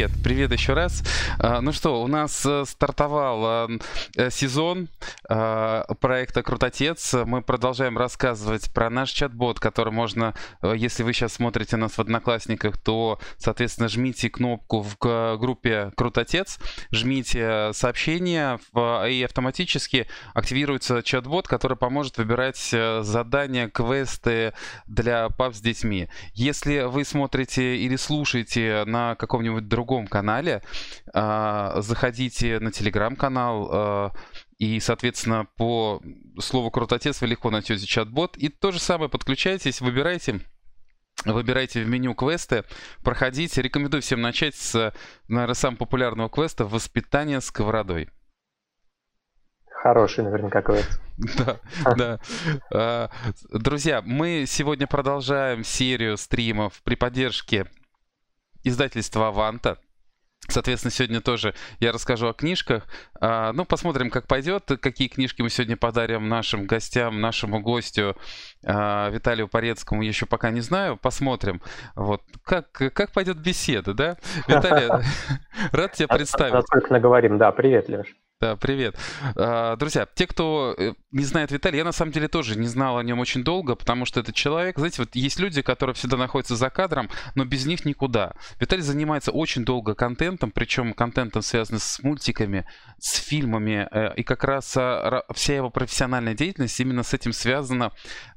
привет, привет еще раз. А, ну что, у нас э, стартовал э, сезон а, проекта Крутотец. Мы продолжаем рассказывать про наш чат-бот, который можно, э, если вы сейчас смотрите нас в Одноклассниках, то, соответственно, жмите кнопку в группе Крутотец, жмите сообщение и автоматически активируется чат-бот, который поможет выбирать задания, квесты для пап с детьми. Если вы смотрите или слушаете на каком-нибудь другом канале, а, заходите на телеграм-канал, а, и, соответственно, по слову «Крутотец» вы легко найдете чат-бот. И то же самое подключайтесь, выбирайте Выбирайте в меню квесты, проходите. Рекомендую всем начать с, наверное, самого популярного квеста «Воспитание сковородой». Хороший наверняка квест. Да, да. А, друзья, мы сегодня продолжаем серию стримов при поддержке издательства «Аванта». Соответственно, сегодня тоже я расскажу о книжках. А, ну, посмотрим, как пойдет, какие книжки мы сегодня подарим нашим гостям, нашему гостю а, Виталию Порецкому, еще пока не знаю. Посмотрим. Вот. Как, как пойдет беседа, да? Виталий, рад тебя представить. Насколько наговорим, да. Привет, Леш. Да, привет. А, друзья, те, кто э, не знает Виталия, я на самом деле тоже не знал о нем очень долго, потому что этот человек, знаете, вот есть люди, которые всегда находятся за кадром, но без них никуда. Виталий занимается очень долго контентом, причем контентом связанным с мультиками, с фильмами, э, и как раз а, вся его профессиональная деятельность именно с этим связана,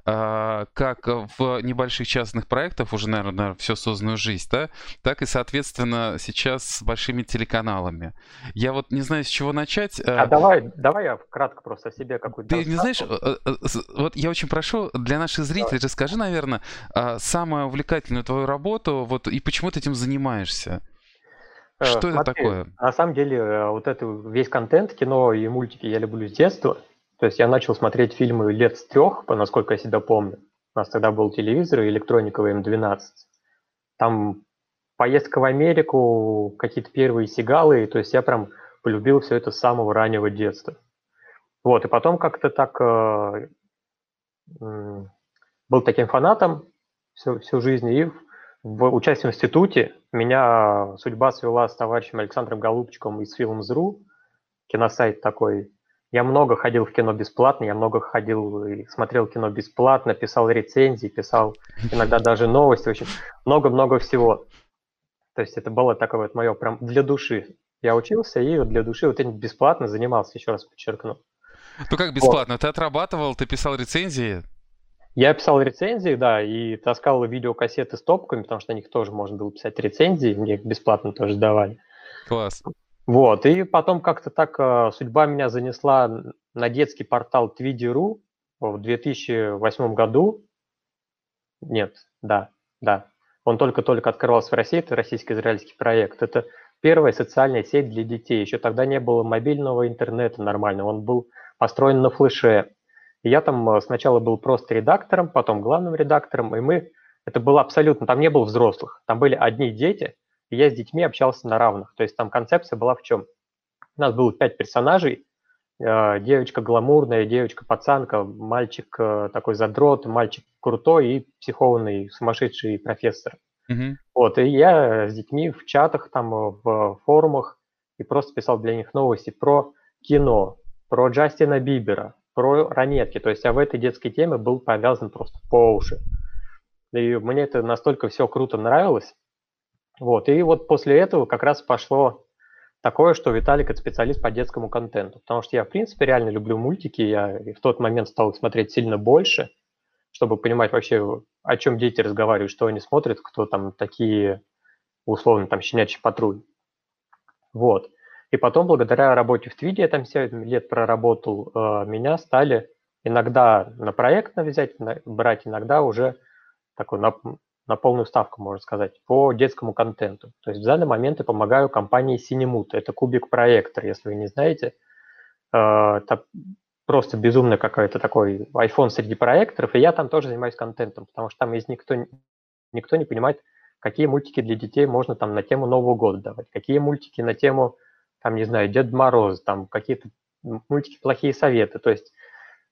как в небольших частных проектах, уже, наверное, всю созданную жизнь, да, так и, соответственно, сейчас с большими телеканалами. Я вот не знаю, с чего начать. Э, а давай, давай я кратко просто о себе какую-то... Ты не знаешь, э, э, вот я очень прошу, для наших зрителей давай. расскажи, наверное, а, самую увлекательную твою работу, вот, и почему ты этим занимаешься? Что Смотри, это такое? На самом деле, вот это весь контент, кино и мультики я люблю с детства. То есть я начал смотреть фильмы лет с трех, насколько я себя помню. У нас тогда был телевизор и электрониковый М12. Там поездка в Америку, какие-то первые сигалы, то есть я прям полюбил все это с самого раннего детства. Вот, и потом как-то так э, э, был таким фанатом всю, всю жизнь, и в участии в институте меня судьба свела с товарищем Александром Голубчиком из Films.ru, киносайт такой я много ходил в кино бесплатно, я много ходил и смотрел кино бесплатно, писал рецензии, писал иногда даже новости, общем, много-много всего. То есть это было такое вот мое прям для души. Я учился и для души вот этим бесплатно занимался, еще раз подчеркну. Ну как бесплатно? Вот. Ты отрабатывал, ты писал рецензии? Я писал рецензии, да, и таскал видеокассеты с топками, потому что на них тоже можно было писать рецензии, мне их бесплатно тоже давали. Класс. Вот, и потом как-то так э, судьба меня занесла на детский портал Twidy.ru в 2008 году. Нет, да, да. Он только-только открывался в России, это российско-израильский проект. Это первая социальная сеть для детей. Еще тогда не было мобильного интернета нормального, он был построен на флеше. Я там э, сначала был просто редактором, потом главным редактором, и мы, это было абсолютно, там не было взрослых, там были одни дети, и я с детьми общался на равных. То есть там концепция была в чем? У нас было пять персонажей, э, девочка гламурная, девочка-пацанка, мальчик э, такой задрот, мальчик крутой и психованный сумасшедший профессор. Mm-hmm. Вот, и я с детьми в чатах, там, в форумах и просто писал для них новости про кино, про Джастина Бибера, про ранетки. То есть я в этой детской теме был повязан просто по уши. И мне это настолько все круто нравилось, вот, и вот после этого как раз пошло такое, что Виталик это специалист по детскому контенту. Потому что я, в принципе, реально люблю мультики. Я в тот момент стал их смотреть сильно больше, чтобы понимать вообще, о чем дети разговаривают, что они смотрят, кто там такие, условно, там, щенячий патруль. Вот. И потом, благодаря работе в Твиде, я там 7 лет проработал, э, меня стали иногда на проект взять, брать, иногда уже такой на, на полную ставку, можно сказать, по детскому контенту. То есть в данный момент я помогаю компании Cinemut. Это кубик-проектор, если вы не знаете. Э, это просто безумно какой-то такой iPhone среди проекторов, и я там тоже занимаюсь контентом, потому что там есть никто, никто не понимает, какие мультики для детей можно там на тему Нового года давать, какие мультики на тему, там, не знаю, Дед Мороз, там какие-то мультики «Плохие советы». То есть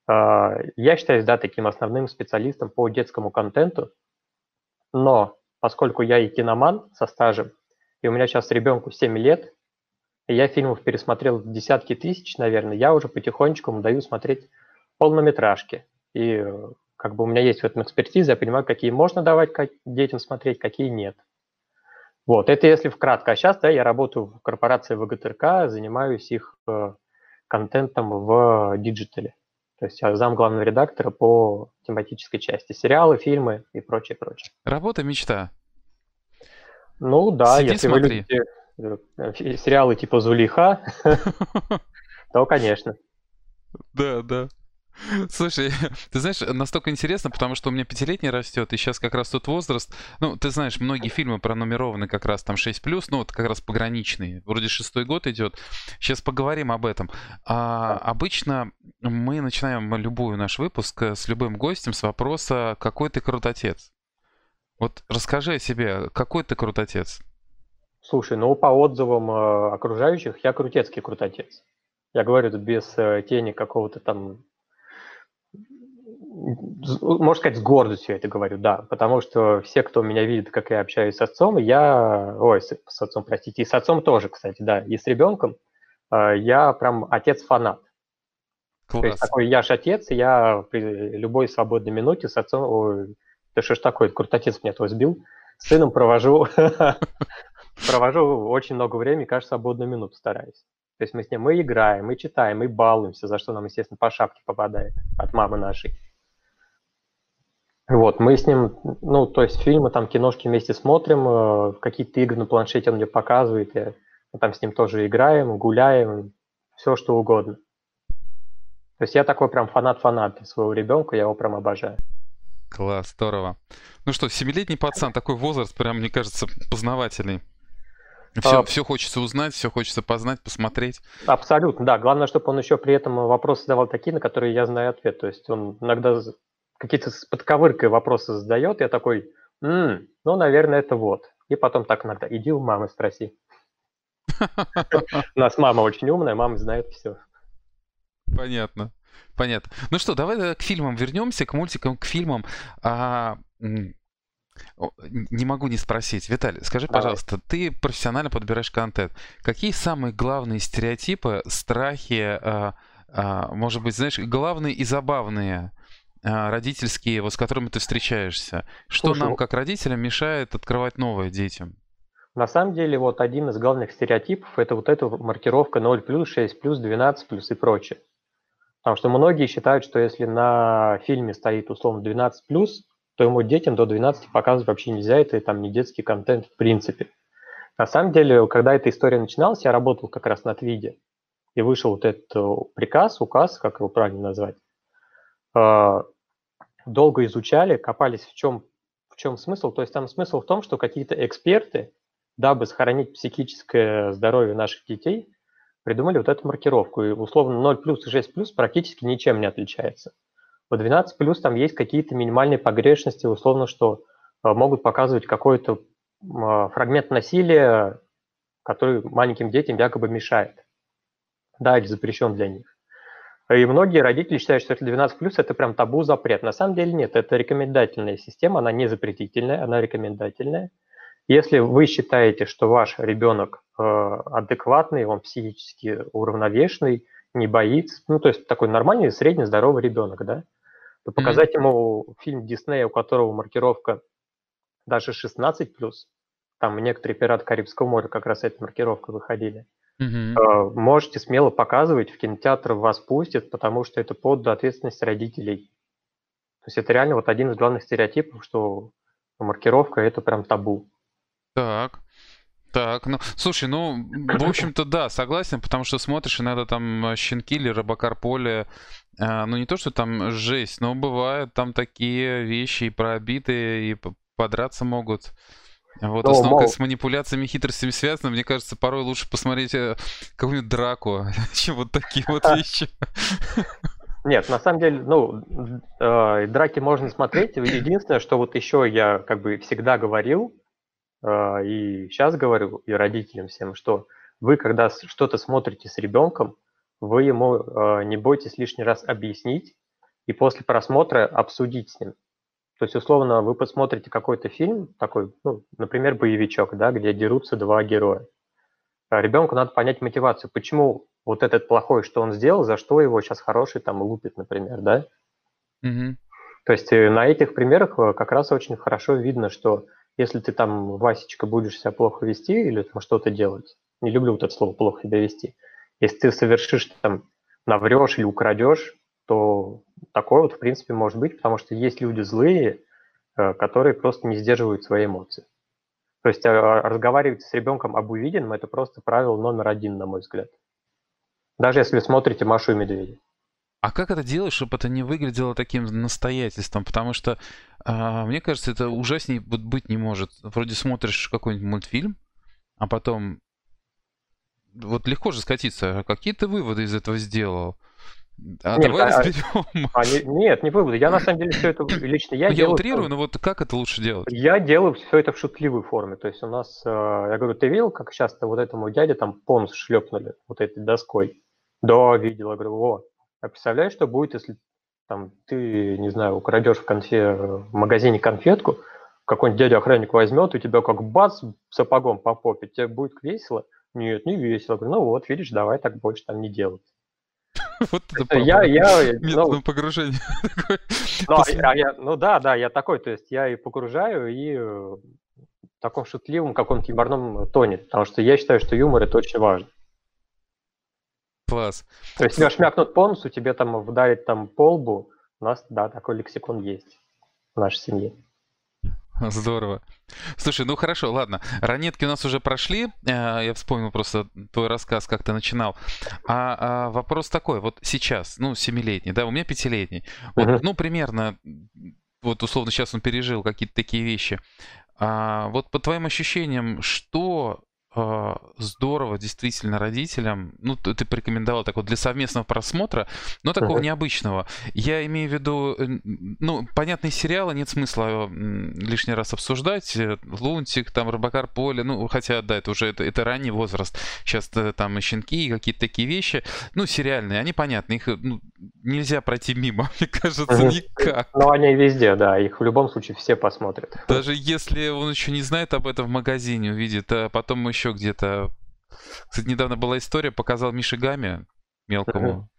э, я считаюсь, да, таким основным специалистом по детскому контенту, но поскольку я и киноман со стажем, и у меня сейчас ребенку 7 лет, и я фильмов пересмотрел десятки тысяч, наверное, я уже потихонечку даю смотреть полнометражки. И э, как бы у меня есть в этом экспертиза, я понимаю, какие можно давать детям смотреть, какие нет. Вот, это если вкратко. А сейчас, да, я работаю в корпорации ВГТРК, занимаюсь их э, контентом в диджитале. То есть я зам главного редактора по тематической части. Сериалы, фильмы и прочее, прочее. Работа, мечта. Ну да, Сиди, если смотри. вы любите э, сериалы типа Зулейха, то, конечно. Да, да. Слушай, ты знаешь, настолько интересно, потому что у меня пятилетний растет, и сейчас как раз тот возраст, ну, ты знаешь, многие фильмы пронумерованы как раз там 6+, ну, вот как раз пограничные, вроде шестой год идет. Сейчас поговорим об этом. А, обычно мы начинаем любой наш выпуск с любым гостем с вопроса «Какой ты крутотец?». Вот расскажи о себе, какой ты крутотец? Слушай, ну, по отзывам э, окружающих, я крутецкий крутотец. Я говорю тут без э, тени какого-то там можно сказать, с гордостью это говорю, да, потому что все, кто меня видит, как я общаюсь с отцом, я, ой, с, с отцом, простите, и с отцом тоже, кстати, да, и с ребенком, э, я прям отец-фанат. Класс. То есть такой я ж отец, я при любой свободной минуте с отцом, ой, да что ж такое, крутотец меня твой сбил, с сыном провожу, провожу очень много времени, каждую свободную минуту стараюсь. То есть мы с ним мы играем, мы читаем, мы балуемся, за что нам, естественно, по шапке попадает от мамы нашей. Вот, мы с ним, ну, то есть фильмы, там, киношки вместе смотрим, э, какие-то игры на планшете он мне показывает, я, мы там с ним тоже играем, гуляем, все что угодно. То есть я такой прям фанат-фанат своего ребенка, я его прям обожаю. Класс, здорово. Ну что, семилетний пацан, такой возраст, прям, мне кажется, познавательный. Все, а, все хочется узнать, все хочется познать, посмотреть. Абсолютно, да. Главное, чтобы он еще при этом вопросы задавал такие, на которые я знаю ответ. То есть он иногда какие-то с подковыркой вопросы задает, я такой, М, ну, наверное, это вот. И потом так иногда, иди у мамы спроси. У нас мама очень умная, мама знает все. Понятно. Понятно. Ну что, давай к фильмам вернемся, к мультикам, к фильмам. А, не могу не спросить. Виталий, скажи, Давай. пожалуйста, ты профессионально подбираешь контент. Какие самые главные стереотипы, страхи, а, а, может быть, знаешь, главные и забавные родительские, вот с которыми ты встречаешься? Что Слушай, нам, как родителям, мешает открывать новое детям? На самом деле, вот один из главных стереотипов – это вот эта маркировка 0+, 6+, 12+, и прочее. Потому что многие считают, что если на фильме стоит условно 12+, то ему детям до 12 показывать вообще нельзя, это там не детский контент в принципе. На самом деле, когда эта история начиналась, я работал как раз над виде, и вышел вот этот э, приказ, указ, как его правильно назвать. А, долго изучали, копались в чем, в чем смысл. То есть там смысл в том, что какие-то эксперты, дабы сохранить психическое здоровье наших детей, придумали вот эту маркировку. И условно 0 плюс и 6 плюс практически ничем не отличается. По 12 плюс там есть какие-то минимальные погрешности, условно, что э, могут показывать какой-то а, фрагмент насилия, который маленьким детям якобы мешает. Да, или запрещен для них. И многие родители считают, что это 12 плюс это прям табу, запрет. На самом деле нет, это рекомендательная система, она не запретительная, она рекомендательная. Если вы считаете, что ваш ребенок э, адекватный, он психически уравновешенный, не боится, ну то есть такой нормальный, средний здоровый ребенок, да, то показать mm-hmm. ему фильм Диснея, у которого маркировка даже 16+, там некоторые «Пираты Карибского моря» как раз этой маркировкой выходили, mm-hmm. можете смело показывать, в кинотеатр вас пустят, потому что это под ответственность родителей. То есть это реально вот один из главных стереотипов, что маркировка – это прям табу. Так. Так, ну, слушай, ну, в общем-то, да, согласен, потому что смотришь иногда там щенки или Робокар Поле, э, ну, не то, что там жесть, но бывают там такие вещи и пробитые, и подраться могут. Вот, ну, основном, с манипуляциями, хитростями связано, мне кажется, порой лучше посмотреть э, какую-нибудь драку, чем вот такие вот вещи. Нет, на самом деле, ну, э, драки можно смотреть. Единственное, что вот еще я как бы всегда говорил, а, и сейчас говорю и родителям всем, что вы, когда что-то смотрите с ребенком, вы ему а, не бойтесь лишний раз объяснить и после просмотра обсудить с ним. То есть, условно, вы посмотрите какой-то фильм, такой, ну, например, боевичок, да, где дерутся два героя. А ребенку надо понять мотивацию, почему вот этот плохой, что он сделал, за что его сейчас хороший там лупит, например, да? Угу. То есть э, на этих примерах э, как раз очень хорошо видно, что если ты там, Васечка, будешь себя плохо вести или там что-то делать, не люблю вот это слово «плохо себя вести», если ты совершишь там, наврешь или украдешь, то такое вот в принципе может быть, потому что есть люди злые, э, которые просто не сдерживают свои эмоции. То есть разговаривать с ребенком об увиденном – это просто правило номер один, на мой взгляд. Даже если смотрите «Машу и медведя». А как это делать, чтобы это не выглядело таким настоятельством? Потому что, э, мне кажется, это ужаснее быть не может. Вроде смотришь какой-нибудь мультфильм, а потом... Вот легко же скатиться. А какие ты выводы из этого сделал? А нет, давай а, разберем. А, не, нет, не выводы. Я на самом деле все это лично я ну, делаю. Я утрирую, но вот как это лучше делать? Я делаю все это в шутливой форме. То есть у нас, э, я говорю, ты видел, как часто вот этому дяде там понс шлепнули вот этой доской? Да, видел. Я говорю, о, а представляешь, что будет, если там ты, не знаю, украдешь в конфе в магазине конфетку, какой-нибудь дядя-охранник возьмет, и тебя как бац сапогом по попе, тебе будет весело? Нет, не весело. Говорю, ну вот, видишь, давай так больше там не делать. Вот это я, я, ну, погружение. Ну, а я, ну да, да, я такой, то есть я и погружаю, и в таком шутливом каком-то юморном тоне, потому что я считаю, что юмор это очень важно. Класс. То есть тебя шмякнут по носу, тебе там вдарит там по лбу. У нас, да, такой лексикон есть в нашей семье. Здорово. Слушай, ну хорошо, ладно. Ранетки у нас уже прошли. Э, я вспомнил просто твой рассказ, как ты начинал. А, а вопрос такой, вот сейчас, ну, семилетний, да, у меня пятилетний. Вот, uh-huh. ну, примерно, вот условно сейчас он пережил какие-то такие вещи. А, вот по твоим ощущениям, что здорово действительно родителям, ну, ты, порекомендовал так вот для совместного просмотра, но такого uh-huh. необычного. Я имею в виду, ну, понятные сериалы, нет смысла лишний раз обсуждать. Э, Лунтик, там, Робокар Поле, ну, хотя, да, это уже, это, это ранний возраст. Сейчас э, там и щенки, и какие-то такие вещи, ну, сериальные, они понятны, их ну, нельзя пройти мимо, мне кажется, uh-huh. никак. Ну, они везде, да, их в любом случае все посмотрят. Даже если он еще не знает об этом в магазине, увидит, а потом еще еще где-то... Кстати, недавно была история, показал Миши Гами мелкому.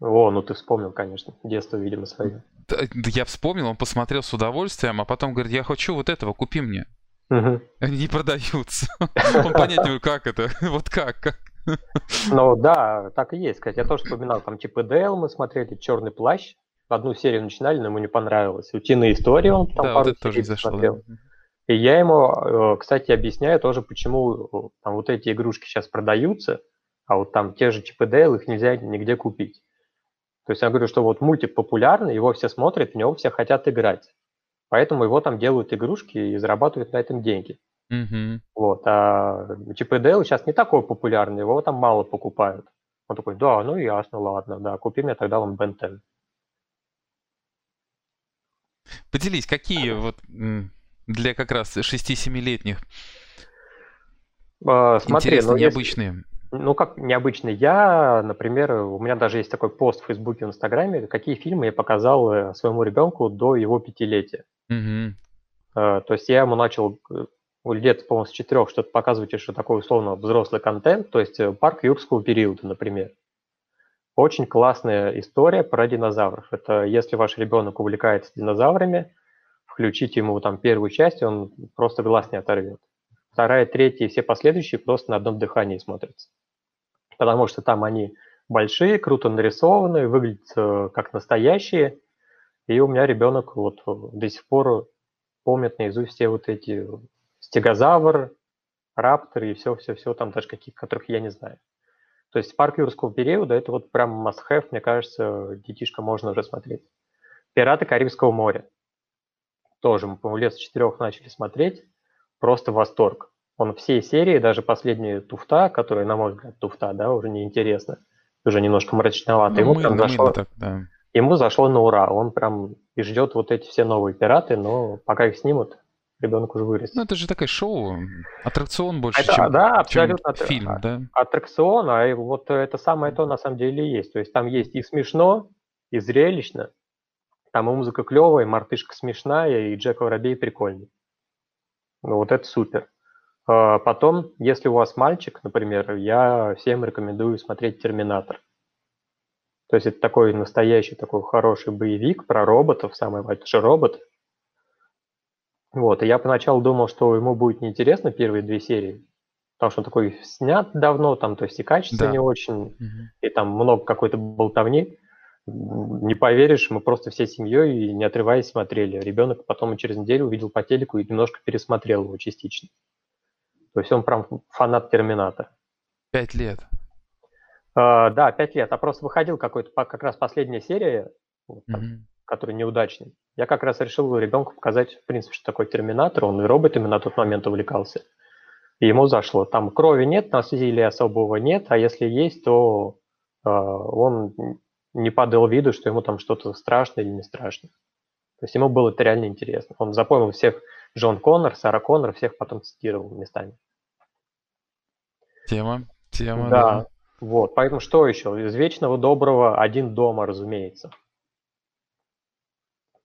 О, ну ты вспомнил, конечно, детство, видимо, свое. Да, я вспомнил, он посмотрел с удовольствием, а потом говорит, я хочу вот этого, купи мне. Угу. Они не продаются. Он понять не как это, вот как, как. Ну да, так и есть. Кстати, я тоже вспоминал, там Чип и Дейл мы смотрели, Черный плащ. Одну серию начинали, но ему не понравилось. Утиные истории он там да, пару вот это тоже зашло. Смотрел. И я ему, э, кстати, объясняю тоже, почему э, там вот эти игрушки сейчас продаются, а вот там те же ЧПДЛ, их нельзя нигде купить. То есть я говорю, что вот мультик популярный, его все смотрят, в него все хотят играть. Поэтому его там делают игрушки и зарабатывают на этом деньги. Mm-hmm. Вот. А ЧПДЛ сейчас не такой популярный, его там мало покупают. Он такой, да, ну ясно, ладно, да, купи мне тогда Ben 10. Поделись, какие вот для как раз 6-7-летних. А, смотри, Интересно, ну, необычные. Если, ну, как необычные. Я, например, у меня даже есть такой пост в Фейсбуке, в Инстаграме, какие фильмы я показал э, своему ребенку до его пятилетия. Угу. То есть я ему начал э, лет, по-моему, с четырех что-то показывать, что такое условно взрослый контент, то есть парк юрского периода, например. Очень классная история про динозавров. Это если ваш ребенок увлекается динозаврами, включить ему там первую часть, он просто глаз не оторвет. Вторая, третья и все последующие просто на одном дыхании смотрятся. Потому что там они большие, круто нарисованы, выглядят э, как настоящие. И у меня ребенок вот до сих пор помнит наизусть все вот эти стегозавр, раптор и все-все-все там даже каких, которых я не знаю. То есть парк юрского периода это вот прям must-have, мне кажется, детишка можно уже смотреть. Пираты Карибского моря тоже мы, по-моему, лет с четырех начали смотреть, просто восторг. Он всей серии, даже последняя туфта, которая, на мой взгляд, туфта, да, уже неинтересно, уже немножко мрачновато. Ну, ему мы, прям зашло, так, да. ему зашло на ура. Он прям и ждет вот эти все новые пираты, но пока их снимут, ребенок уже вырастет. Ну, это же такое шоу, аттракцион больше, это, чем, да, абсолютно чем фильм, да? Аттракцион, а вот это самое то на самом деле и есть. То есть там есть и смешно, и зрелищно, Там и музыка клевая, и мартышка смешная, и Джек Воробей прикольный. Ну, вот это супер. А потом, если у вас мальчик, например, я всем рекомендую смотреть «Терминатор». То есть это такой настоящий, такой хороший боевик про роботов, самый большой робот. Вот, и я поначалу думал, что ему будет неинтересно первые две серии, потому что он такой снят давно, там, то есть и качество да. не очень, угу. и там много какой-то болтовни. Не поверишь, мы просто всей семьей, не отрываясь, смотрели. Ребенок потом через неделю увидел по телеку и немножко пересмотрел его частично. То есть он прям фанат Терминатора. Пять лет. Uh, да, пять лет. А просто выходил какой-то как раз последняя серия, вот, там, mm-hmm. который неудачный. Я как раз решил ребенку показать, в принципе, что такое Терминатор. Он и роботами на тот момент увлекался. И ему зашло. Там крови нет, насилия особого нет, а если есть, то uh, он не подал виду, что ему там что-то страшно или не страшно. То есть ему было это реально интересно. Он запомнил всех Джон Коннор, Сара Коннор, всех потом цитировал местами. Тема, тема, да. да. Вот, поэтому что еще? Из вечного доброго один дома, разумеется.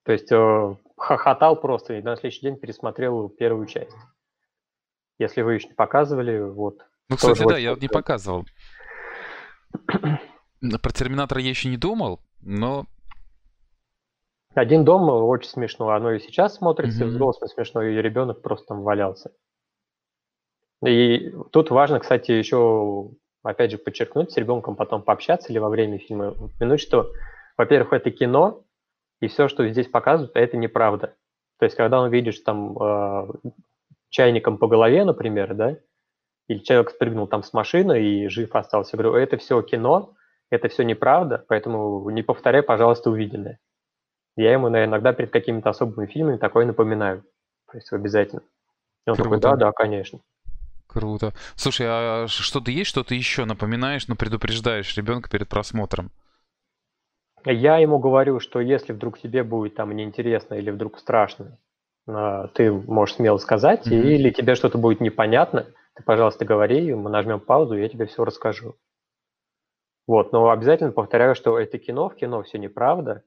То есть э, хохотал просто и на следующий день пересмотрел первую часть. Если вы еще не показывали, вот. Ну, кстати, да, я не показывал. Про Терминатора я еще не думал, но... Один дом очень смешно. Оно и сейчас смотрится, mm-hmm. взрослый смешно, и ребенок просто там валялся. И тут важно, кстати, еще, опять же, подчеркнуть, с ребенком потом пообщаться или во время фильма, упомянуть, что, во-первых, это кино, и все, что здесь показывают, это неправда. То есть, когда он видишь там э, чайником по голове, например, да, или человек спрыгнул там с машины и жив остался, говорю, это все кино, это все неправда, поэтому не повторяй, пожалуйста, увиденное. Я ему иногда перед какими-то особыми фильмами такое напоминаю. То есть обязательно. И он Круто. такой, да, да, конечно. Круто. Слушай, а что-то есть, что ты еще напоминаешь, но предупреждаешь ребенка перед просмотром? Я ему говорю, что если вдруг тебе будет там неинтересно или вдруг страшно, а, ты можешь смело сказать, mm-hmm. или тебе что-то будет непонятно, ты, пожалуйста, говори, мы нажмем паузу, я тебе все расскажу. Вот, но обязательно повторяю, что это кино, в кино все неправда,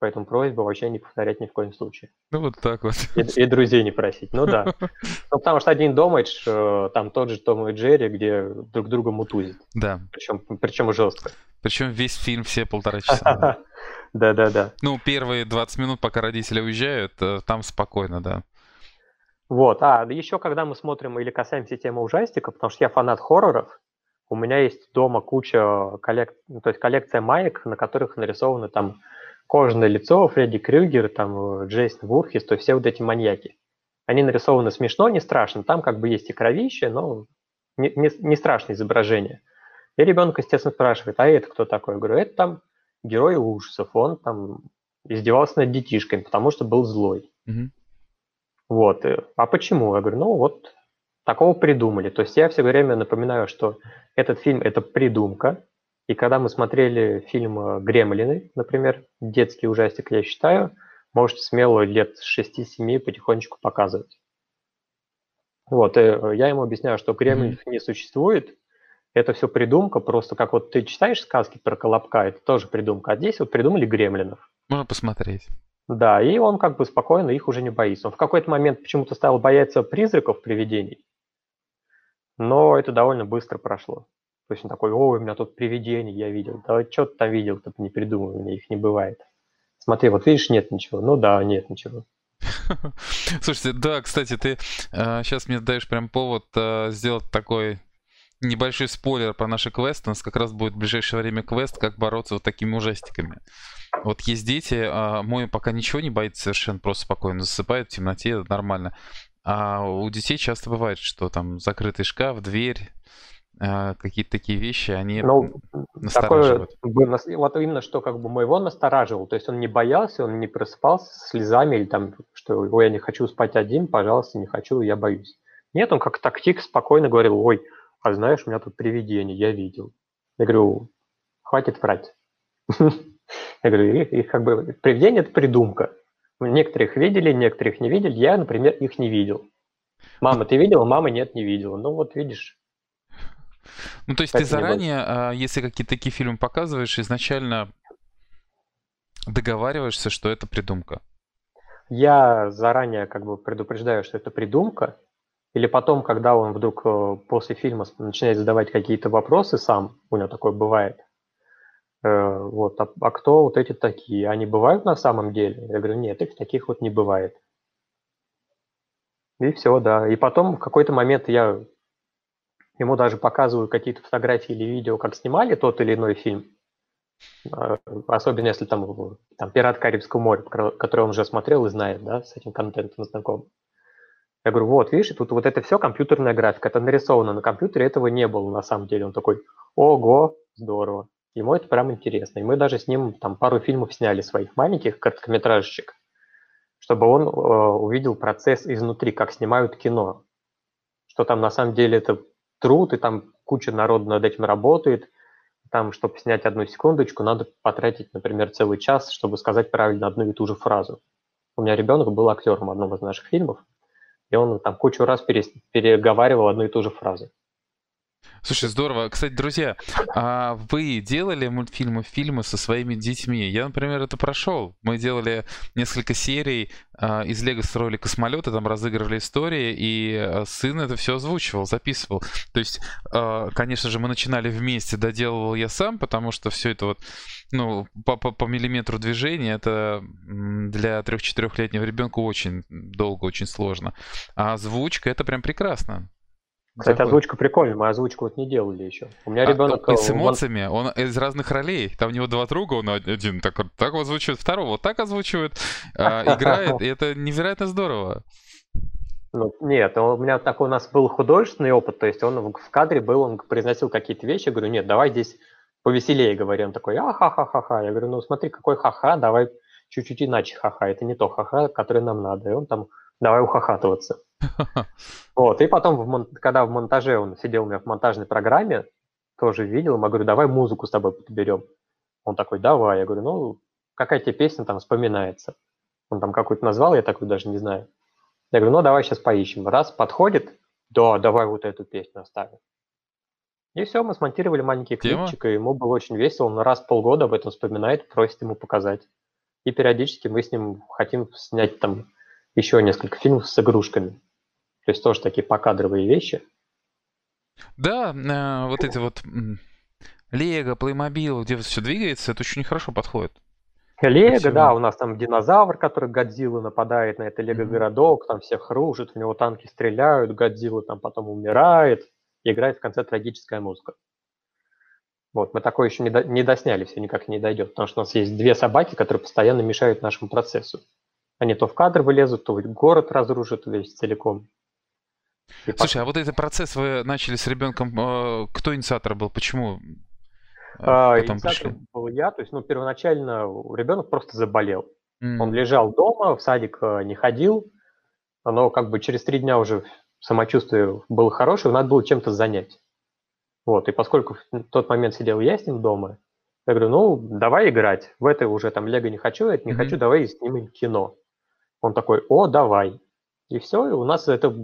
поэтому просьба вообще не повторять ни в коем случае. Ну вот так вот. И, и друзей не просить, ну да. Ну потому что один думает, что там тот же Том и Джерри, где друг друга мутузит. Да. Причем, причем жестко. Причем весь фильм все полтора часа. Да-да-да. Ну, первые 20 минут, пока родители уезжают, э, там спокойно, да. Вот, а еще когда мы смотрим или касаемся темы ужастиков, потому что я фанат хорроров, у меня есть дома куча коллек... Ну, то есть коллекция маек, на которых нарисованы там кожаное лицо, Фредди Крюгер, там Джейсон Вурхис, то есть все вот эти маньяки. Они нарисованы смешно, не страшно. Там как бы есть и кровище, но не, не, не страшное изображение. И ребенок, естественно, спрашивает, а это кто такой? Я говорю, это там герой ужасов, он там издевался над детишками, потому что был злой. Mm-hmm. Вот. А почему? Я говорю, ну вот такого придумали. То есть я все время напоминаю, что этот фильм – это придумка. И когда мы смотрели фильм э, «Гремлины», например, детский ужастик, я считаю, можете смело лет с 6-7 потихонечку показывать. Вот, и э, я ему объясняю, что гремлинов mm-hmm. не существует, это все придумка, просто как вот ты читаешь сказки про Колобка, это тоже придумка, а здесь вот придумали гремлинов. Можно посмотреть. Да, и он как бы спокойно их уже не боится. Он в какой-то момент почему-то стал бояться призраков, привидений, но это довольно быстро прошло. То есть он такой, ой, у меня тут привидение я видел. Да что ты там видел, ты не придумай, у меня их не бывает. Смотри, вот видишь, нет ничего. Ну да, нет ничего. Слушайте, да, кстати, ты э, сейчас мне даешь прям повод э, сделать такой небольшой спойлер по нашей квест. У нас как раз будет в ближайшее время квест, как бороться вот такими ужастиками. Вот есть дети, э, мой пока ничего не боится совершенно, просто спокойно засыпает в темноте, нормально. А у детей часто бывает, что там закрытый шкаф, дверь, а, какие-то такие вещи, они ну, настораживают. Такое, вот именно что как бы моего настораживал, то есть он не боялся, он не просыпался с слезами или там, что ой, я не хочу спать один, пожалуйста, не хочу, я боюсь. Нет, он как тактик спокойно говорил, ой, а знаешь, у меня тут привидение, я видел. Я говорю, хватит врать. Я говорю, их как бы привидение – это придумка. Некоторых видели, некоторых не видели. Я, например, их не видел. Мама, ты видела? Мама, нет, не видела. Ну вот видишь. Ну то есть ты заранее, а, если какие-то такие фильмы показываешь, изначально договариваешься, что это придумка? Я заранее как бы предупреждаю, что это придумка, или потом, когда он вдруг э, после фильма начинает задавать какие-то вопросы сам, у него такое бывает, вот, а, а кто вот эти такие? Они бывают на самом деле? Я говорю, нет, их таких вот не бывает. И все, да. И потом в какой-то момент я ему даже показываю какие-то фотографии или видео, как снимали тот или иной фильм. А, особенно если там, там «Пират Карибского моря», который он уже смотрел и знает, да, с этим контентом знаком. Я говорю, вот, видишь, тут вот это все компьютерная графика, это нарисовано на компьютере, этого не было на самом деле. Он такой, ого, здорово. Ему это прям интересно. И мы даже с ним там пару фильмов сняли своих маленьких короткометражечек, чтобы он э, увидел процесс изнутри, как снимают кино. Что там на самом деле это труд, и там куча народу над этим работает. Там, чтобы снять одну секундочку, надо потратить, например, целый час, чтобы сказать правильно одну и ту же фразу. У меня ребенок был актером одного из наших фильмов, и он там кучу раз переговаривал одну и ту же фразу. Слушай, здорово. Кстати, друзья, а вы делали мультфильмы, фильмы со своими детьми? Я, например, это прошел. Мы делали несколько серий а, из Лего строили космолеты, там разыгрывали истории, и а, сын это все озвучивал, записывал. То есть, а, конечно же, мы начинали вместе, доделывал я сам, потому что все это вот, ну, по, по, по миллиметру движения, это для трех-четырехлетнего ребенка очень долго, очень сложно. А озвучка это прям прекрасно. Кстати, Такой. озвучка прикольная, мы озвучку вот не делали еще. У меня а, ребенок... А, с эмоциями, он из разных ролей. Там у него два друга, он один так, так озвучивает, второго вот так озвучивает, а, играет, и это невероятно здорово. Ну, нет, у меня такой у нас был художественный опыт, то есть он в кадре был, он произносил какие-то вещи, я говорю, нет, давай здесь повеселее говори. Он такой, а ха-ха-ха-ха. Я говорю, ну смотри, какой ха-ха, давай чуть-чуть иначе ха-ха. Это не то ха-ха, которое нам надо. И он там, давай ухахатываться. Вот, и потом, в когда в монтаже он сидел у меня в монтажной программе, тоже видел, я говорю, давай музыку с тобой подберем. Он такой, давай. Я говорю, ну, какая тебе песня там вспоминается? Он там какую-то назвал, я такую даже не знаю. Я говорю, ну, давай сейчас поищем. Раз подходит, да, давай вот эту песню оставим. И все, мы смонтировали маленький клипчик, Тема? и ему было очень весело. Он раз в полгода об этом вспоминает, просит ему показать. И периодически мы с ним хотим снять там еще несколько фильмов с игрушками. То есть тоже такие покадровые вещи. Да, э, вот эти вот Лего, Playmobil, где все двигается, это очень хорошо подходит. Лего, да, у нас там динозавр, который Годзилла нападает на это Лего-городок, там всех рушит, в него танки стреляют, Годзилла там потом умирает, и играет в конце трагическая музыка. Вот, мы такое еще не, до, не досняли, все никак не дойдет, потому что у нас есть две собаки, которые постоянно мешают нашему процессу. Они то в кадр вылезут, то город разрушат весь целиком. И Слушай, а вот этот процесс вы начали с ребенком, э, кто инициатор был, почему? Э, а, инициатор пришли? был я, то есть, ну, первоначально ребенок просто заболел. Mm. Он лежал дома, в садик э, не ходил, но как бы через три дня уже самочувствие было хорошее, надо было чем-то занять. Вот, и поскольку в тот момент сидел я с ним дома, я говорю, ну, давай играть. В это уже там Лего не хочу, это не mm-hmm. хочу, давай снимем кино. Он такой, о, давай. И все, и у нас это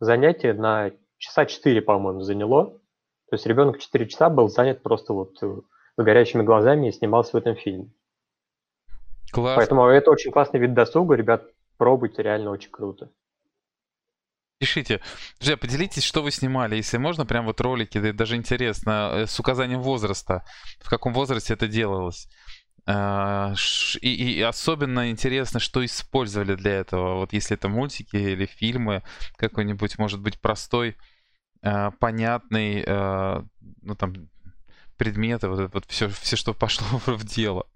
занятие на часа 4, по-моему, заняло. То есть ребенок 4 часа был занят просто вот э, с горящими глазами и снимался в этом фильме. Класс. Поэтому это очень классный вид досуга, ребят, пробуйте, реально очень круто. Пишите. Друзья, поделитесь, что вы снимали, если можно, прям вот ролики, даже интересно, э, с указанием возраста, в каком возрасте это делалось. А, и, и особенно интересно, что использовали для этого. Вот если это мультики или фильмы, какой-нибудь, может быть, простой, а, понятный, а, ну там, предметы, вот вот все, все, что пошло в дело.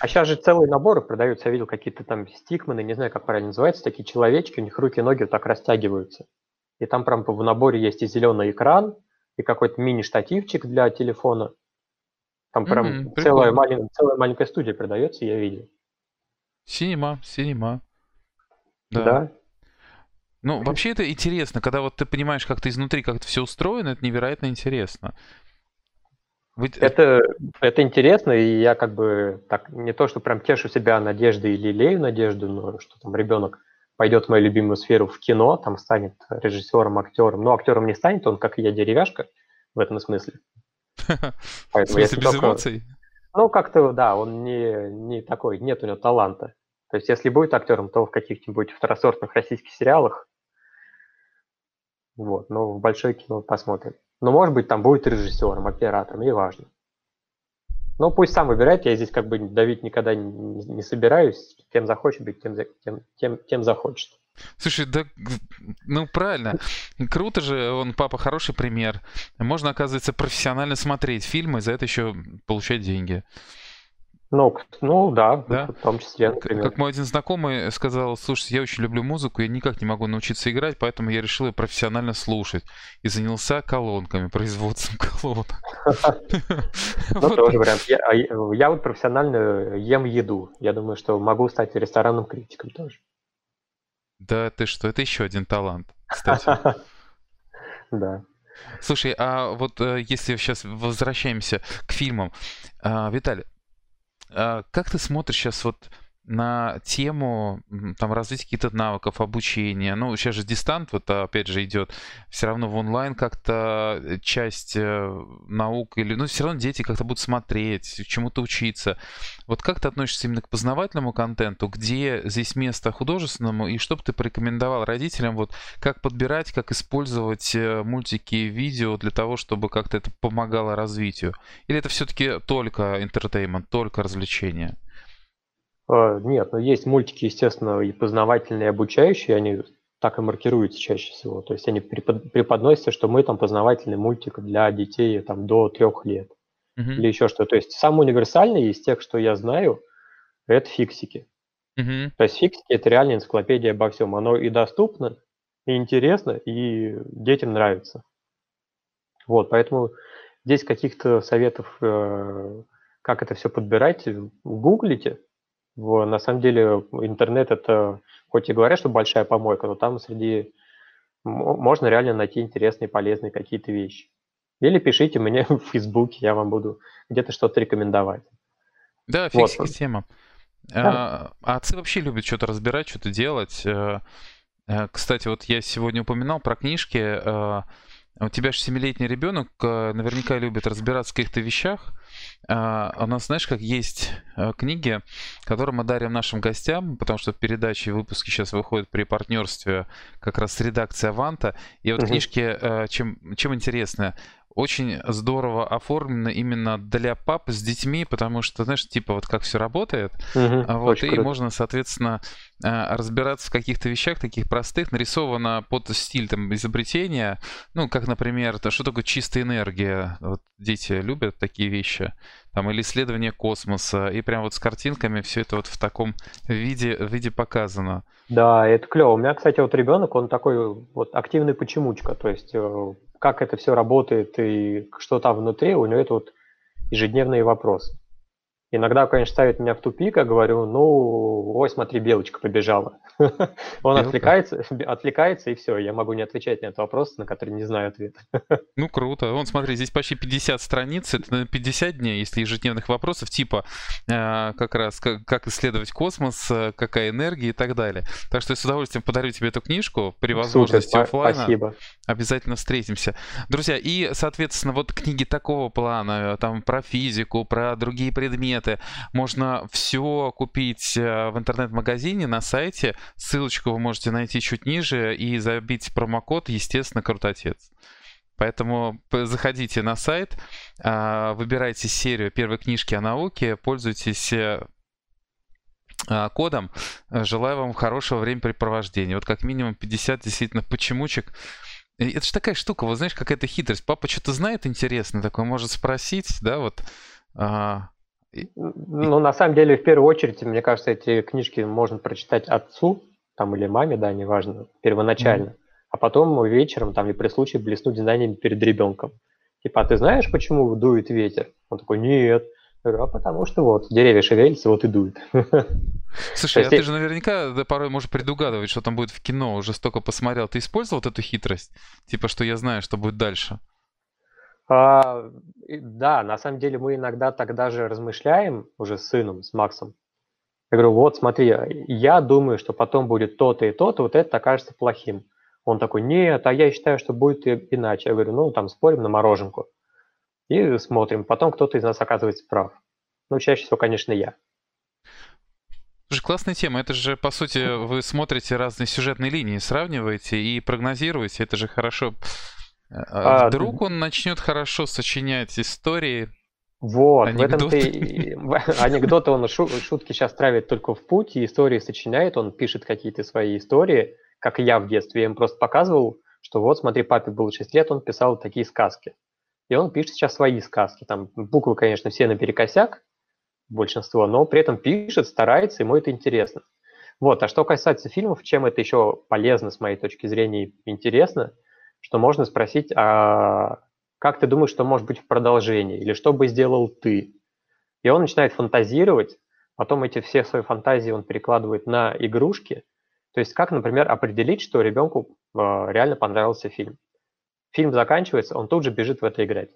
А сейчас же целые наборы продаются. Я видел какие-то там стикманы, не знаю, как правильно называется, такие человечки, у них руки и ноги вот так растягиваются. И там прям в наборе есть и зеленый экран, и какой-то мини-штативчик для телефона. Там прям mm-hmm, целая, малень... целая маленькая студия продается, я видел. Синема, синема. Да. да. Ну, вообще это интересно, когда вот ты понимаешь, как ты изнутри, как это все устроено, это невероятно интересно. Вы... Это, это интересно, и я как бы так не то, что прям тешу себя надеждой или лею надежду, но что там ребенок пойдет в мою любимую сферу в кино, там станет режиссером, актером. Но актером не станет, он как и я деревяшка в этом смысле. Поэтому в смысле, без только... эмоций? Ну, как-то, да, он не, не такой, нет у него таланта. То есть, если будет актером, то в каких-нибудь второсортных российских сериалах. Вот, но в большое кино посмотрим. Но, может быть, там будет режиссером, оператором, не важно. Ну, пусть сам выбирает, я здесь как бы давить никогда не, не собираюсь. Кем захочет быть, тем, тем, тем, тем захочет. Слушай, да, ну правильно. Круто же, он папа хороший пример. Можно, оказывается, профессионально смотреть фильмы, за это еще получать деньги. Ну, ну да, да, в том числе, например. Как мой один знакомый сказал, слушайте, я очень люблю музыку, я никак не могу научиться играть, поэтому я решил ее профессионально слушать. И занялся колонками, производством колонок. Ну, тоже вариант. А я вот профессионально ем еду. Я думаю, что могу стать ресторанным критиком тоже. Да ты что, это еще один талант, кстати. Да. Слушай, а вот э, если сейчас возвращаемся к фильмам, а, Виталий, а как ты смотришь сейчас вот на тему там развития каких-то навыков, обучения. Ну, сейчас же дистант, вот опять же идет, все равно в онлайн как-то э, часть э, наук или, ну, все равно дети как-то будут смотреть, чему-то учиться. Вот как ты относишься именно к познавательному контенту, где здесь место художественному, и что бы ты порекомендовал родителям, вот как подбирать, как использовать э, мультики видео для того, чтобы как-то это помогало развитию? Или это все-таки только entertainment, только развлечение? А, нет, но есть мультики, естественно, и познавательные, и обучающие, они так и маркируются чаще всего. То есть они преподносятся, что мы там познавательный мультик для детей там, до трех лет. Uh-huh. Или еще что. То есть самый универсальный из тех, что я знаю, это фиксики. Uh-huh. То есть фиксики это реальная энциклопедия обо всем. Оно и доступно, и интересно, и детям нравится. Вот, поэтому здесь каких-то советов, э, как это все подбирать, гуглите, в, на самом деле интернет это, хоть и говорят, что большая помойка, но там среди можно реально найти интересные, полезные какие-то вещи. Или пишите мне в Фейсбуке, я вам буду где-то что-то рекомендовать. Да, фиксики вот. тема. Да. А, отцы вообще любят что-то разбирать, что-то делать. Э, э, кстати, вот я сегодня упоминал про книжки. Э, у тебя же семилетний ребенок наверняка любит разбираться в каких-то вещах. А, у нас, знаешь, как есть э, книги, которые мы дарим нашим гостям, потому что передачи и выпуски сейчас выходят при партнерстве как раз с редакцией Аванта. И вот угу. книжки, э, чем, чем интересны, очень здорово оформлено именно для пап с детьми, потому что, знаешь, типа вот как все работает, угу, вот, и круто. можно, соответственно, э, разбираться в каких-то вещах таких простых, нарисовано под стиль там изобретения, ну, как, например, то, что такое чистая энергия, вот дети любят такие вещи, там, или исследование космоса, и прям вот с картинками все это вот в таком виде, виде показано. Да, это клево. У меня, кстати, вот ребенок, он такой вот активный почемучка, то есть э, как это все работает и что там внутри, у него это вот ежедневные вопросы. Иногда, конечно, ставит меня в тупик, я говорю, ну, ой, смотри, белочка побежала. Он отвлекается, отвлекается, и все, я могу не отвечать на этот вопрос, на который не знаю ответа. Ну, круто. Вон, смотри, здесь почти 50 страниц, это 50 дней, если ежедневных вопросов, типа э, как раз, как, исследовать космос, э, какая энергия и так далее. Так что я с удовольствием подарю тебе эту книжку при возможности Супер, офлайна. Спасибо. Обязательно встретимся. Друзья, и, соответственно, вот книги такого плана, там про физику, про другие предметы, предметы. Можно все купить э, в интернет-магазине на сайте. Ссылочку вы можете найти чуть ниже и забить промокод, естественно, Крутотец. Поэтому заходите на сайт, а, выбирайте серию первой книжки о науке, пользуйтесь э, а, кодом. Желаю вам хорошего времяпрепровождения. Вот как минимум 50 действительно почемучек. Это же такая штука, вот знаешь, какая-то хитрость. Папа что-то знает интересно, такое может спросить, да, вот. А, ну, на самом деле, в первую очередь, мне кажется, эти книжки можно прочитать отцу, там, или маме, да, неважно, первоначально, mm-hmm. а потом вечером, там, и при случае блеснуть знаниями перед ребенком. Типа, а ты знаешь, почему дует ветер? Он такой, нет. Я говорю, а потому что вот, деревья шевелятся, вот и дует. Слушай, а ты же наверняка да, порой можешь предугадывать, что там будет в кино, уже столько посмотрел. Ты использовал вот эту хитрость? Типа, что я знаю, что будет дальше? А, да, на самом деле мы иногда тогда же размышляем уже с сыном, с Максом. Я говорю, вот смотри, я думаю, что потом будет то-то и то-то, вот это окажется плохим. Он такой, нет, а я считаю, что будет иначе. Я говорю, ну там спорим на мороженку. И смотрим. Потом кто-то из нас оказывается прав. Ну, чаще всего, конечно, я. Слушай, классная тема. Это же, по сути, вы смотрите разные сюжетные линии, сравниваете и прогнозируете. Это же хорошо. А, а вдруг он начнет хорошо сочинять истории, вот, анекдоты. в этом-то анекдоты он шутки сейчас травит только в путь, и истории сочиняет, он пишет какие-то свои истории, как я в детстве. Я им просто показывал, что вот, смотри, папе было 6 лет, он писал такие сказки. И он пишет сейчас свои сказки. Там буквы, конечно, все наперекосяк, большинство, но при этом пишет, старается, ему это интересно. Вот, а что касается фильмов, чем это еще полезно, с моей точки зрения, интересно, что можно спросить, а как ты думаешь, что может быть в продолжении, или что бы сделал ты? И он начинает фантазировать, потом эти все свои фантазии он перекладывает на игрушки. То есть как, например, определить, что ребенку э, реально понравился фильм. Фильм заканчивается, он тут же бежит в это играть.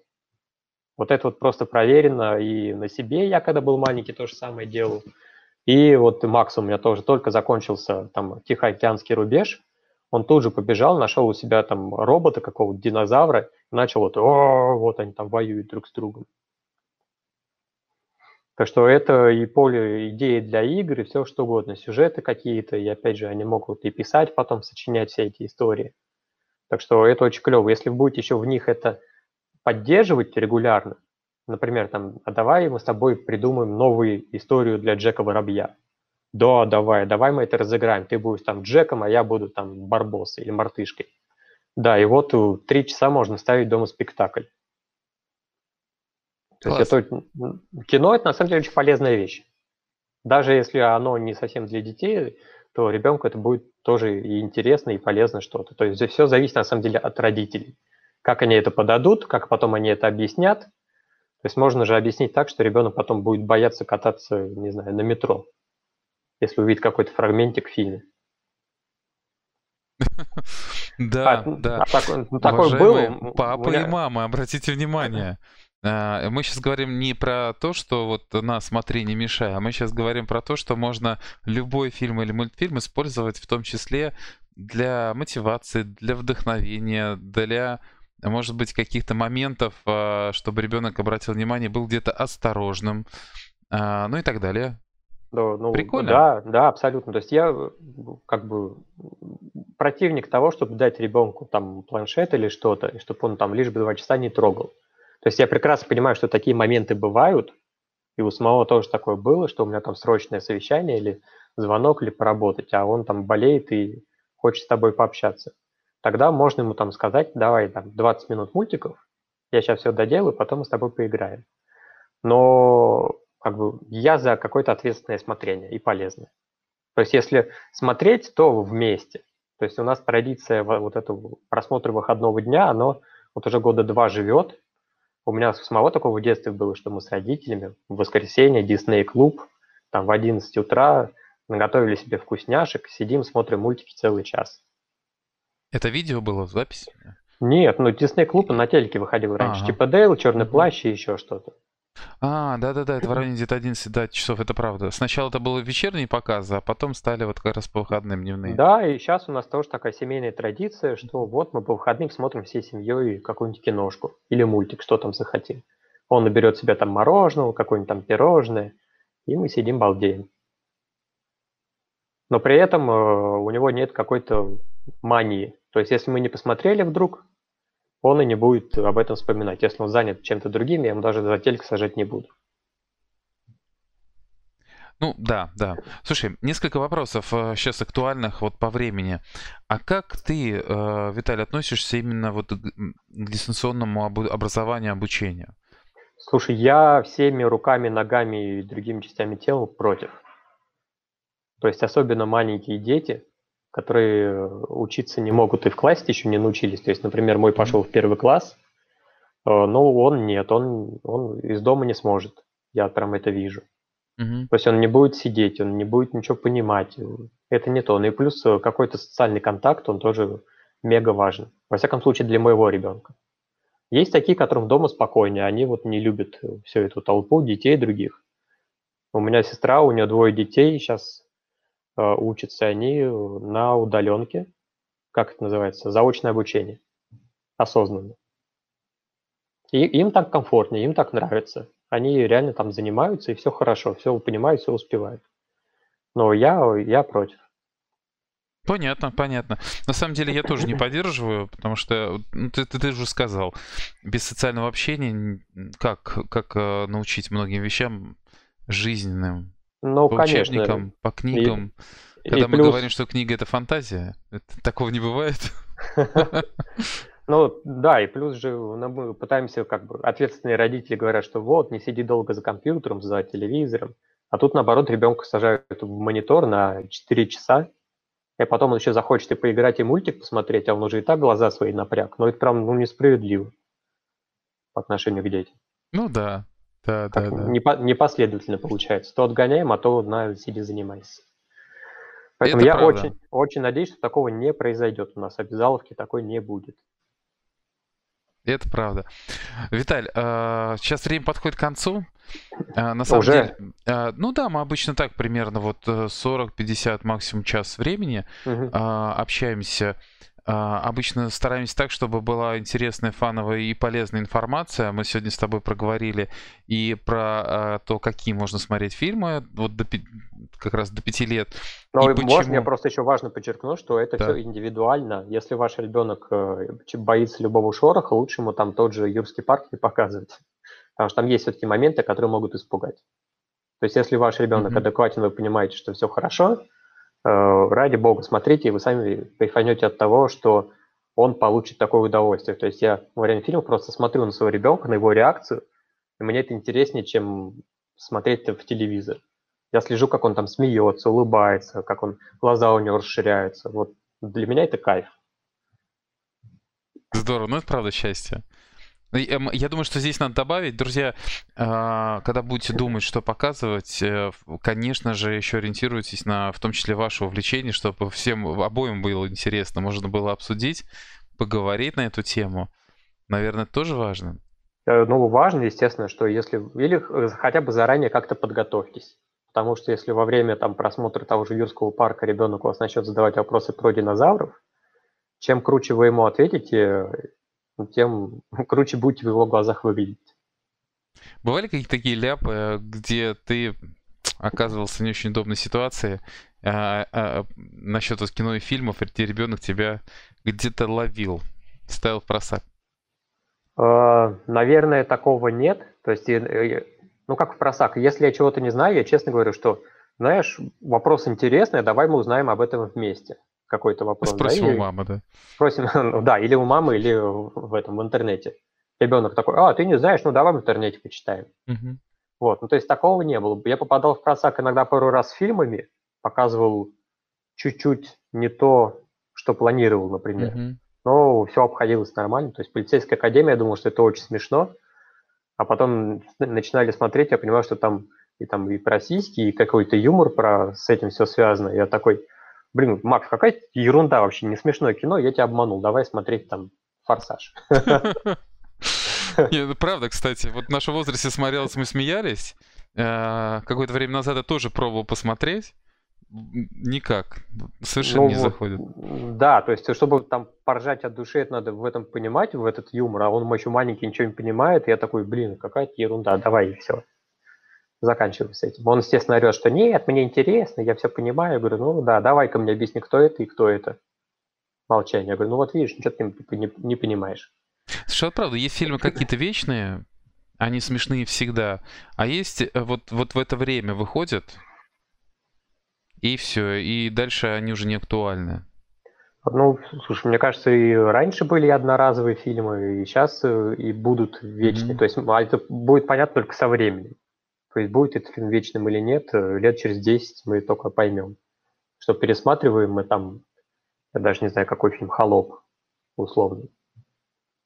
Вот это вот просто проверено и на себе. Я когда был маленький, то же самое делал. И вот Макс у меня тоже только закончился там Тихоокеанский рубеж. Он тут же побежал, нашел у себя там робота какого-то, динозавра, начал вот, о, вот они там воюют друг с другом. Так что это и поле идеи для игр, и все что угодно, сюжеты какие-то, и опять же они могут и писать потом, сочинять все эти истории. Так что это очень клево. Если вы будете еще в них это поддерживать регулярно, например, там, а давай мы с тобой придумаем новую историю для Джека Воробья. Да, давай, давай мы это разыграем. Ты будешь там Джеком, а я буду там Барбосой или Мартышкой. Да, и вот три часа можно ставить дома спектакль. То есть это, кино это на самом деле очень полезная вещь. Даже если оно не совсем для детей, то ребенку это будет тоже и интересно, и полезно что-то. То есть все зависит на самом деле от родителей. Как они это подадут, как потом они это объяснят. То есть можно же объяснить так, что ребенок потом будет бояться кататься, не знаю, на метро если увидит какой-то фрагментик в фильме. Да, а, да. А ну, такой был. Папа и мама, обратите внимание. А, мы сейчас говорим не про то, что вот на смотри, не мешай, а мы сейчас говорим про то, что можно любой фильм или мультфильм использовать в том числе для мотивации, для вдохновения, для, может быть, каких-то моментов, чтобы ребенок обратил внимание, был где-то осторожным, ну и так далее. Да, ну, Прикольно. Да, да, абсолютно. То есть я как бы противник того, чтобы дать ребенку там планшет или что-то, и чтобы он там лишь бы два часа не трогал. То есть я прекрасно понимаю, что такие моменты бывают, и у самого тоже такое было, что у меня там срочное совещание или звонок, или поработать, а он там болеет и хочет с тобой пообщаться. Тогда можно ему там сказать, давай там 20 минут мультиков, я сейчас все доделаю, потом мы с тобой поиграем. Но как бы я за какое-то ответственное смотрение и полезное. То есть если смотреть, то вместе. То есть у нас традиция вот этого просмотра выходного дня, оно вот уже года два живет. У меня самого такого в детстве было, что мы с родителями в воскресенье, Дисней клуб, там в 11 утра наготовили себе вкусняшек, сидим, смотрим мультики целый час. Это видео было в записи? Нет, ну Дисней клуб на телеке выходил раньше. Ага. Типа Дейл, Черный плащ и еще что-то. А, да-да-да, это в районе где-то 11 да, часов, это правда. Сначала это было вечерние показы, а потом стали вот как раз по выходным дневные. Да, и сейчас у нас тоже такая семейная традиция, что вот мы по выходным смотрим всей семьей какую-нибудь киношку или мультик, что там захотим. Он наберет себе там мороженого, какое-нибудь там пирожное, и мы сидим балдеем. Но при этом э, у него нет какой-то мании. То есть если мы не посмотрели вдруг, он и не будет об этом вспоминать. Если он занят чем-то другим, я ему даже за тельк сажать не буду. Ну да, да. Слушай, несколько вопросов сейчас э, актуальных вот по времени. А как ты, э, Виталий, относишься именно вот к дистанционному образованию, обучению? Слушай, я всеми руками, ногами и другими частями тела против. То есть особенно маленькие дети, которые учиться не могут и в классе еще не научились. То есть, например, мой пошел в первый класс, э, но он нет, он, он из дома не сможет. Я прям это вижу. Mm-hmm. То есть он не будет сидеть, он не будет ничего понимать. Это не то. Ну и плюс э, какой-то социальный контакт, он тоже мега важен. Во всяком случае, для моего ребенка. Есть такие, которым дома спокойнее, они вот не любят всю эту толпу детей других. У меня сестра, у нее двое детей, сейчас Э, учатся они на удаленке, как это называется, заочное обучение, осознанно. И им так комфортнее, им так нравится. они реально там занимаются, и все хорошо, все понимают, все успевают. Но я, я против. Понятно, понятно. На самом деле я тоже не поддерживаю, потому что ну, ты, ты, ты уже сказал, без социального общения как, как э, научить многим вещам жизненным? Ну, по конечно. учебникам, по книгам. И, Когда и мы плюс... говорим, что книга это фантазия, это, такого не бывает. Ну, да, и плюс же ну, мы пытаемся, как бы, ответственные родители говорят, что вот, не сиди долго за компьютером, за телевизором, а тут, наоборот, ребенка сажают в монитор на 4 часа, и потом он еще захочет и поиграть, и мультик посмотреть, а он уже и так глаза свои напряг. Но это прям ну, несправедливо по отношению к детям. Ну да, да, как да, да. Непо- непоследовательно получается. То отгоняем, а то на сиди занимайся. Поэтому это я очень, очень надеюсь, что такого не произойдет у нас. Обязаловки такой не будет. Это правда. Виталь, сейчас а, время подходит к концу. А, на самом Уже? деле, а, ну да, мы обычно так примерно вот 40-50 э, максимум час времени угу. общаемся. А, обычно стараемся так, чтобы была интересная, фановая и полезная информация. Мы сегодня с тобой проговорили и про а, то, какие можно смотреть фильмы, вот до, как раз до пяти лет. Но и можно, почему... я просто еще важно подчеркну, что это да. все индивидуально. Если ваш ребенок э, боится любого шороха, лучше ему там тот же Юрский парк не показывать. Потому что там есть все-таки моменты, которые могут испугать. То есть если ваш ребенок mm-hmm. адекватен, вы понимаете, что все хорошо, ради бога, смотрите, и вы сами кайфанете от того, что он получит такое удовольствие. То есть я во время фильма просто смотрю на своего ребенка, на его реакцию, и мне это интереснее, чем смотреть в телевизор. Я слежу, как он там смеется, улыбается, как он, глаза у него расширяются. Вот для меня это кайф. Здорово, ну это правда счастье. Ну, я думаю, что здесь надо добавить, друзья, а, когда будете думать, что показывать, э, конечно же, еще ориентируйтесь на, в том числе, ваше увлечение, чтобы всем обоим было интересно, можно было обсудить, поговорить на эту тему. Наверное, это тоже важно. Э, ну, важно, естественно, что если... Или хотя бы заранее как-то подготовьтесь. Потому что если во время там, просмотра того же юрского парка ребенок у вас начнет задавать вопросы про динозавров, чем круче вы ему ответите, тем круче будете в его глазах выглядеть. Бывали какие-то такие ляпы, где ты оказывался в не очень удобной ситуации а, а, насчет вот кино и фильмов, где ребенок тебя где-то ловил, ставил в просак? А, наверное, такого нет. То есть, ну как в просак, если я чего-то не знаю, я честно говорю, что, знаешь, вопрос интересный, давай мы узнаем об этом вместе какой-то вопрос. Спросим да, у мамы, да. Спросим, ну, да, или у мамы, или в этом, в интернете. Ребенок такой, а, ты не знаешь, ну давай в интернете почитаем. Угу. Вот, ну то есть такого не было. Я попадал в просак иногда пару раз с фильмами, показывал чуть-чуть не то, что планировал, например. Угу. Но все обходилось нормально. То есть полицейская академия, я думал, что это очень смешно. А потом начинали смотреть, я понимаю, что там и там и про сиськи, и какой-то юмор про с этим все связано. Я такой, блин, Макс, какая ерунда вообще, не смешное кино, я тебя обманул, давай смотреть там «Форсаж». Нет, ну правда, кстати, вот в нашем возрасте смотрелось, мы смеялись. Э, какое-то время назад я тоже пробовал посмотреть. Никак. Совершенно ну, не заходит. Да, то есть, чтобы там поржать от души, это надо в этом понимать, в этот юмор, а он еще маленький, ничего не понимает, и я такой, блин, какая-то ерунда, давай, и все заканчиваем с этим. Он, естественно, орет, что нет, мне интересно, я все понимаю. Я говорю, ну да, давай-ка мне объясни, кто это и кто это. Молчание. Я говорю, ну вот видишь, ничего ты не, не понимаешь. Слушай, вот правда, есть фильмы какие-то вечные, они смешные всегда, а есть э, вот, вот в это время выходят, и все, и дальше они уже не актуальны. Ну, слушай, мне кажется, и раньше были одноразовые фильмы, и сейчас э, и будут вечные. Mm-hmm. То есть а это будет понятно только со временем. То есть будет этот фильм вечным или нет, э, лет через 10 мы только поймем. Что пересматриваем мы там, я даже не знаю, какой фильм, «Холоп» условно,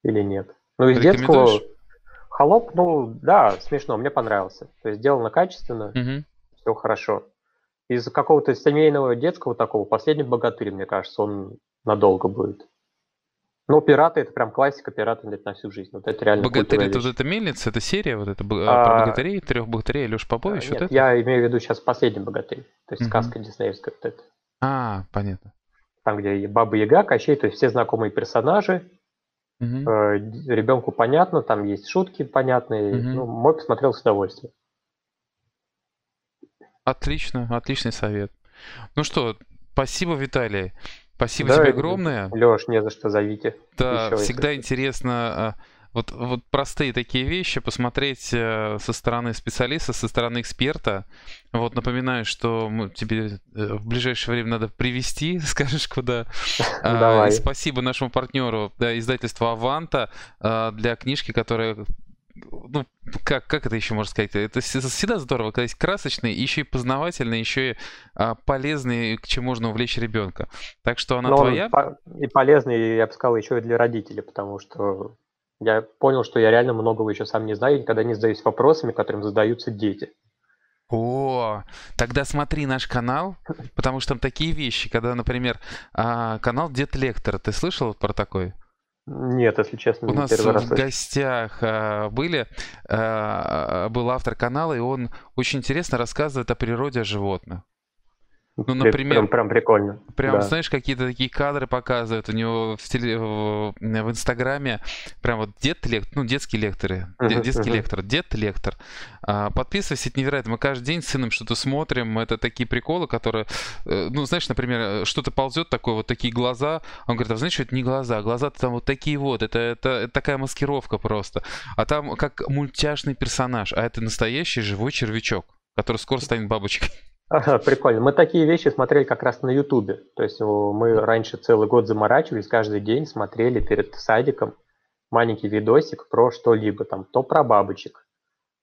или нет. Ну, из детского... «Холоп», ну, да, смешно, мне понравился. То есть сделано качественно, угу. все хорошо. Из какого-то семейного детского такого, «Последний богатырь», мне кажется, он надолго будет. Ну, пираты это прям классика, пираты это на всю жизнь. Вот это реально Богатырь это вот эта мельница, это серия, вот это а, про богатырей, трех богатырей, Леш Попович, нет, вот это? Я имею в виду сейчас последний богатырь, то есть угу. сказка диснеевская вот эта. А, понятно. Там, где Баба Яга, Кощей, то есть все знакомые персонажи, Угу. Ребенку понятно, там есть шутки понятные. Угу. Ну, мой посмотрел с удовольствием. Отлично, отличный совет. Ну что, спасибо, Виталий. Спасибо да, тебе огромное. Леш, не за что зовите. Да, Еще всегда интересно а, вот, вот простые такие вещи посмотреть э, со стороны специалиста, со стороны эксперта. Вот напоминаю, что мы, тебе э, в ближайшее время надо привести, скажешь куда. А, Давай. Спасибо нашему партнеру, да, издательству Аванта а, для книжки, которая ну, как, как это еще можно сказать? Это всегда здорово, когда есть красочный, еще и познавательный, еще и а, полезный, к чему можно увлечь ребенка. Так что она Но твоя. И полезный, я бы сказал, еще и для родителей, потому что я понял, что я реально многого еще сам не знаю и никогда не задаюсь вопросами, которым задаются дети. О, тогда смотри наш канал, потому что там такие вещи, когда, например, а, канал Дед Лектор, ты слышал про такой? Нет, если честно, У нас в раз гостях а, были, а, был автор канала, и он очень интересно рассказывает о природе животных. Ну, например, прям, прям прикольно. Прям, да. знаешь, какие-то такие кадры показывают у него в, теле, в, в Инстаграме. Прям вот дед лектор, ну, детские лекторы, uh-huh, детский uh-huh. лектор, дед лектор. А, подписывайся, это невероятно. Мы каждый день с сыном что-то смотрим. Это такие приколы, которые, э, ну, знаешь, например, что-то ползет такое, вот такие глаза. Он говорит, а знаешь, что это не глаза, глаза-то там вот такие вот. Это, это, это такая маскировка просто. А там как мультяшный персонаж, а это настоящий живой червячок, который скоро станет бабочкой. Ага, прикольно. Мы такие вещи смотрели как раз на Ютубе. То есть мы раньше целый год заморачивались, каждый день смотрели перед садиком маленький видосик про что-либо. Там то про бабочек,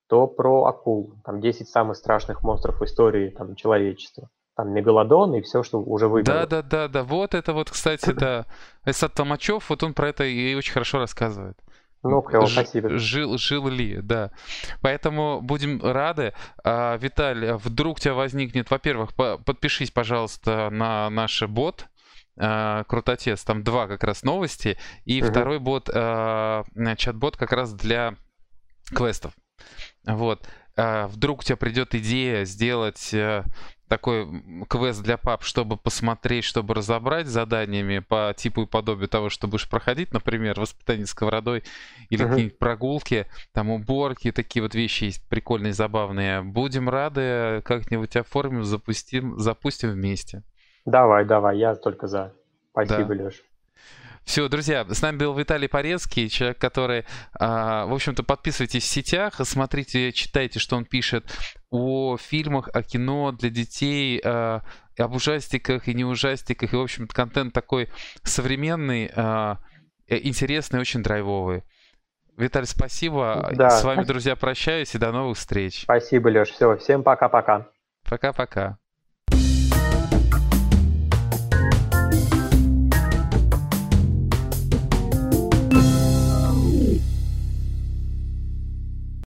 то про акул. Там 10 самых страшных монстров в истории там, человечества. Там мегалодон и все, что уже выбрали. Да, да, да, да. Вот это вот, кстати, да. Эсад Толмачев, вот он про это и очень хорошо рассказывает. Ну, клево, спасибо. Жил, жил ли, да. Поэтому будем рады. А, Виталь, вдруг у тебя возникнет, во-первых, по подпишись, пожалуйста, на наш бот, Uh, Крутотец, там два как раз новости, и uh-huh. второй бот, uh, чат-бот как раз для квестов. Вот. Uh, вдруг у тебя придет идея сделать такой квест для пап, чтобы посмотреть, чтобы разобрать заданиями по типу и подобию того, что будешь проходить, например, воспитание сковородой или uh-huh. какие-нибудь прогулки, там уборки, такие вот вещи есть прикольные, забавные. Будем рады, как-нибудь оформим, запустим, запустим вместе. Давай, давай, я только за. Спасибо, да. Леш. Все, друзья, с нами был Виталий Порецкий, человек, который, а, в общем-то, подписывайтесь в сетях, смотрите, читайте, что он пишет о фильмах, о кино для детей, а, об ужастиках и не ужастиках. И, в общем-то, контент такой современный, а, э, интересный, очень драйвовый. Виталий, спасибо. Да. С вами, друзья, прощаюсь и до новых встреч. Спасибо, Леш. Все, всем пока-пока. Пока-пока.